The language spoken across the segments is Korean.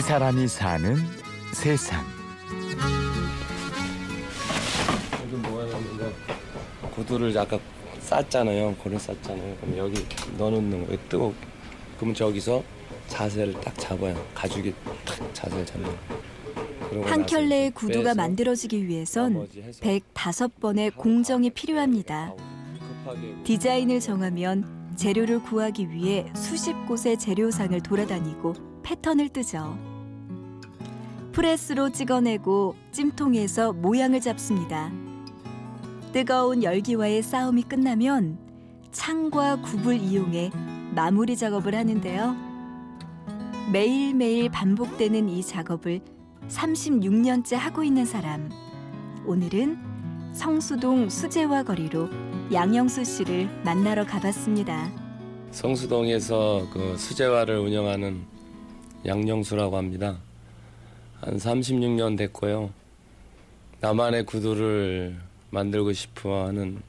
이 사람이 사는 세상. 여기 모아놨는데 구두를 아까 쌌잖아요. 고를 쌌잖아요. 그럼 여기 넣어놓는 거예요. 뜨거. 그러면 저기서 자세를 딱 잡아요. 가죽이 탁 자세를 잡는. 한 켤레의 구두가 빼서 만들어지기 위해선 나머지 해서 105번의 공정이 필요합니다. 디자인을 정하면 재료를 구하기 위해 수십 곳의 재료상을 돌아다니고 패턴을 뜨죠. 프레스로 찍어내고 찜통에서 모양을 잡습니다. 뜨거운 열기와의 싸움이 끝나면 창과 굽을 이용해 마무리 작업을 하는데요. 매일매일 반복되는 이 작업을 36년째 하고 있는 사람. 오늘은 성수동 수제화 거리로 양영수 씨를 만나러 가봤습니다. 성수동에서 그 수제화를 운영하는 양영수라고 합니다. 한 36년 됐고요. 나만의 구두를 만들고 싶어 하는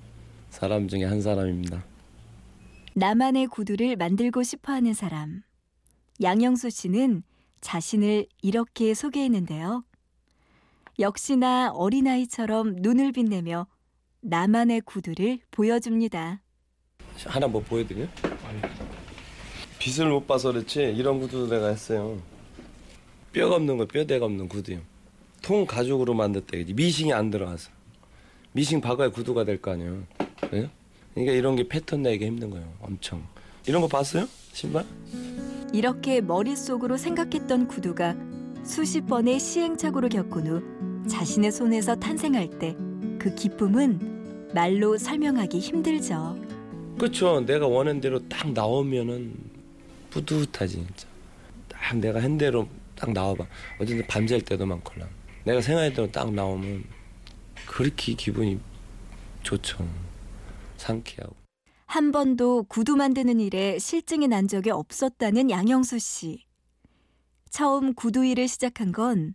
사람 중에 한 사람입니다. 나만의 구두를 만들고 싶어 하는 사람. 양영수 씨는 자신을 이렇게 소개했는데요. 역시나 어린아이처럼 눈을 빛내며 나만의 구두를 보여줍니다. 하나 뭐 보여드려? 빛을 못 봐서 그렇지 이런 구두 내가 했어요. 뼈가 없는 거 뼈대가 없는 구두요. 통 가죽으로 그지 미싱이 안 들어가서 미싱 박아야 구두가 될 거 아니에요. 그래요? 그러니까 이런 게 패턴 내기 힘든 거예요. 엄청. 이런 거 봤어요? 신발? 이렇게 머릿속으로 생각했던 구두가 수십 번의 시행착오를 겪은 후 자신의 손에서 탄생할 때 그 기쁨은 말로 설명하기 힘들죠. 그렇죠. 내가 원하는 대로 딱 나오면은 뿌듯하지 진짜. 딱 내가 한 대로 딱 나와봐. 어쨌든 밤샐 때도 많걸랑. 내가 생각했던 딱 나오면 그렇게 기분이 좋죠. 상쾌하고. 한 번도 구두 만드는 일에 실증이 난 적이 없었다는 양영수 씨. 처음 구두 일을 시작한 건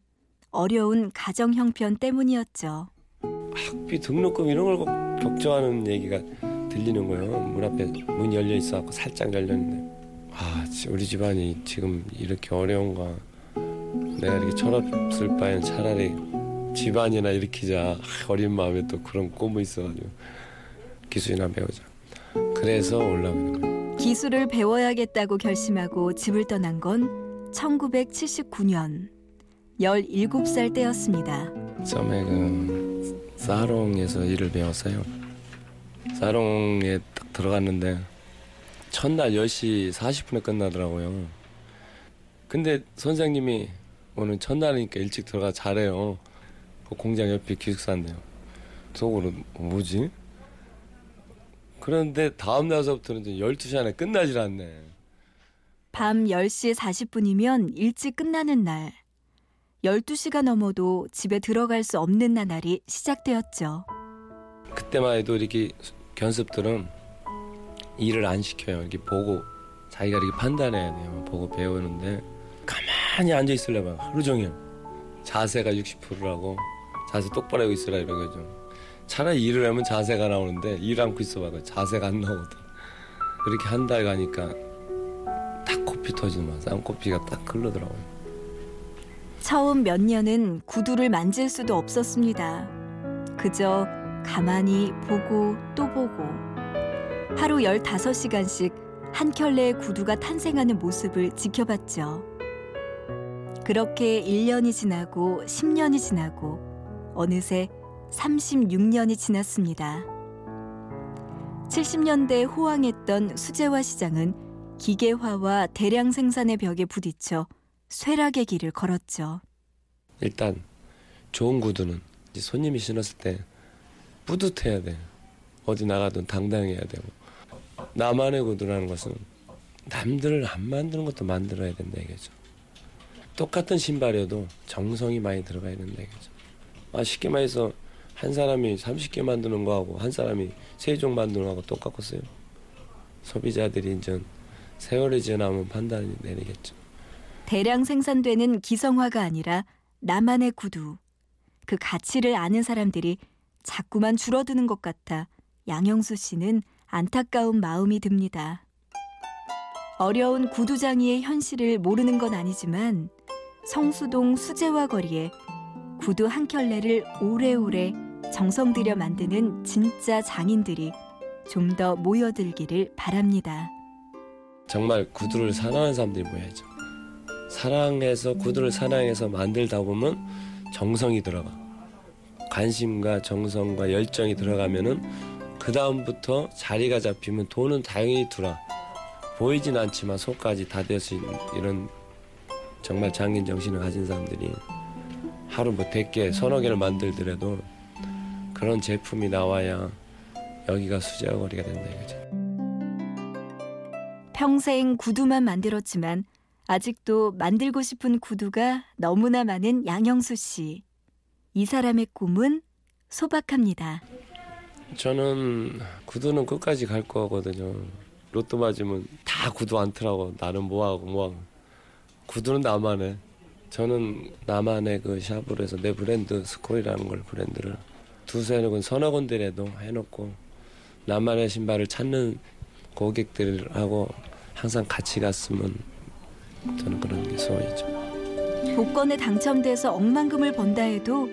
어려운 가정 형편 때문이었죠. 학비 등록금 이런 걸 걱- 걱정하는 얘기가 들리는 거예요. 문 앞에 문 열려 있어 갖고 살짝 열렸는데 아 지- 우리 집안이 지금 이렇게 어려운가 내가 이렇게 철없을 바엔 차라리 집안이나 일으키자 아, 어린 마음에 또 그런 꿈이 있어가지고 기술이나 배우자 그래서 올라가는 거예요. 기술을 배워야겠다고 결심하고 집을 떠난 건 1979년 17살 때였습니다. 처음에 그 사롱에서 일을 배웠어요. 사롱에 딱 들어갔는데 첫날 10시 40분에 끝나더라고요. 근데 선생님이 오늘 첫날이니까 일찍 들어가 잘해요. 그 공장 옆에 기숙사인데요. 속으로 뭐지? 그런데 다음 날서부터는 이제 12시 안에 끝나질 않네. 밤 10시 40분이면 일찍 끝나는 날. 12시가 넘어도 집에 들어갈 수 없는 나날이 시작되었죠. 그때만 해도 이렇게 견습들은 일을 안 시켜요. 이렇게 보고 자기가 이렇게 판단해야 돼요. 보고 배우는데 가만 히 앉아 있으려면 하루 종일 자세가 60%라고 자세 똑바로 하고 있으라 이러거죠. 차라리 일을 하면 자세가 나오는데 일 않고 있어봐도 자세가 안 나오거든. 그렇게 한 달 가니까 딱 코피 터지는 맛, 쌍코피가 딱 흘러더라고요. 처음 몇 년은 구두를 만질 수도 없었습니다. 그저 가만히 보고 또 보고 하루 15시간씩 한 켤레의 구두가 탄생하는 모습을 지켜봤죠. 그렇게 1년이 지나고 10년이 지나고 어느새 36년이 지났습니다. 70년대 호황했던 수제화 시장은 기계화와 대량 생산의 벽에 부딪혀 쇠락의 길을 걸었죠. 일단 좋은 구두는 손님이 신었을 때 뿌듯해야 돼. 어디 나가든 당당해야 되고 나만의 구두라는 것은 남들을 안 만드는 것도 만들어야 된다 이거죠. 똑같은 신발이어도 정성이 많이 들어가야 된다 이거죠. 아 쉽게 말해서 한 사람이 30개 만드는 거하고 한 사람이 세 종 만드는 거하고 똑같겠어요. 소비자들이 이제 세월이 지나면 판단이 내리겠죠. 대량 생산되는 기성화가 아니라 나만의 구두. 그 가치를 아는 사람들이 자꾸만 줄어드는 것 같아 양영수 씨는 안타까운 마음이 듭니다. 어려운 구두장이의 현실을 모르는 건 아니지만 성수동 수제화 거리에 구두 한 켤레를 오래오래 정성 들여 만드는 진짜 장인들이 좀 더 모여들기를 바랍니다. 정말 구두를 사랑하는 사람들이 모여야죠. 사랑해서 구두를 사랑해서 만들다 보면 정성이 들어가. 관심과 정성과 열정이 들어가면은 그 다음부터 자리가 잡히면 돈은 당연히 들어. 보이진 않지만 속까지 다 될 수 있는 이런 정말 장인 정신을 가진 사람들이 하루 뭐 100개, 서너 개를 만들더라도 그런 제품이 나와야 여기가 수제거리가 된다 이거죠. 평생 구두만 만들었지만 아직도 만들고 싶은 구두가 너무나 많은 양영수 씨. 이 사람의 꿈은 소박합니다. 저는 구두는 끝까지 갈 거거든요. 로또 맞으면 다 구두 않더라고. 나는 뭐하고 뭐하고. 구두는 나만의. 저는 나만의 그 샵으로 해서 내 브랜드 스콜이라는 걸 브랜드를 두세 혹은 서너 군데라도 해놓고 나만의 신발을 찾는 고객들하고 항상 같이 갔으면 저는 그런 게 소원이죠. 복권에 당첨돼서 억만금을 번다 해도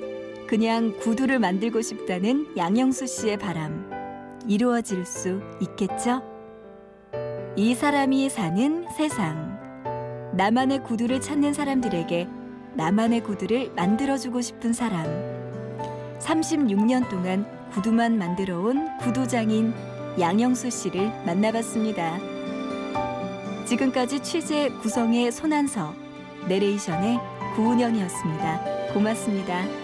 그냥 구두를 만들고 싶다는 양영수 씨의 바람 이루어질 수 있겠죠? 이 사람이 사는 세상 나만의 구두를 찾는 사람들에게 나만의 구두를 만들어주고 싶은 사람 36년 동안 구두만 만들어 온 구두장인 양영수 씨를 만나봤습니다. 지금까지 취재 구성의 손한서 내레이션의 구운영이었습니다. 고맙습니다.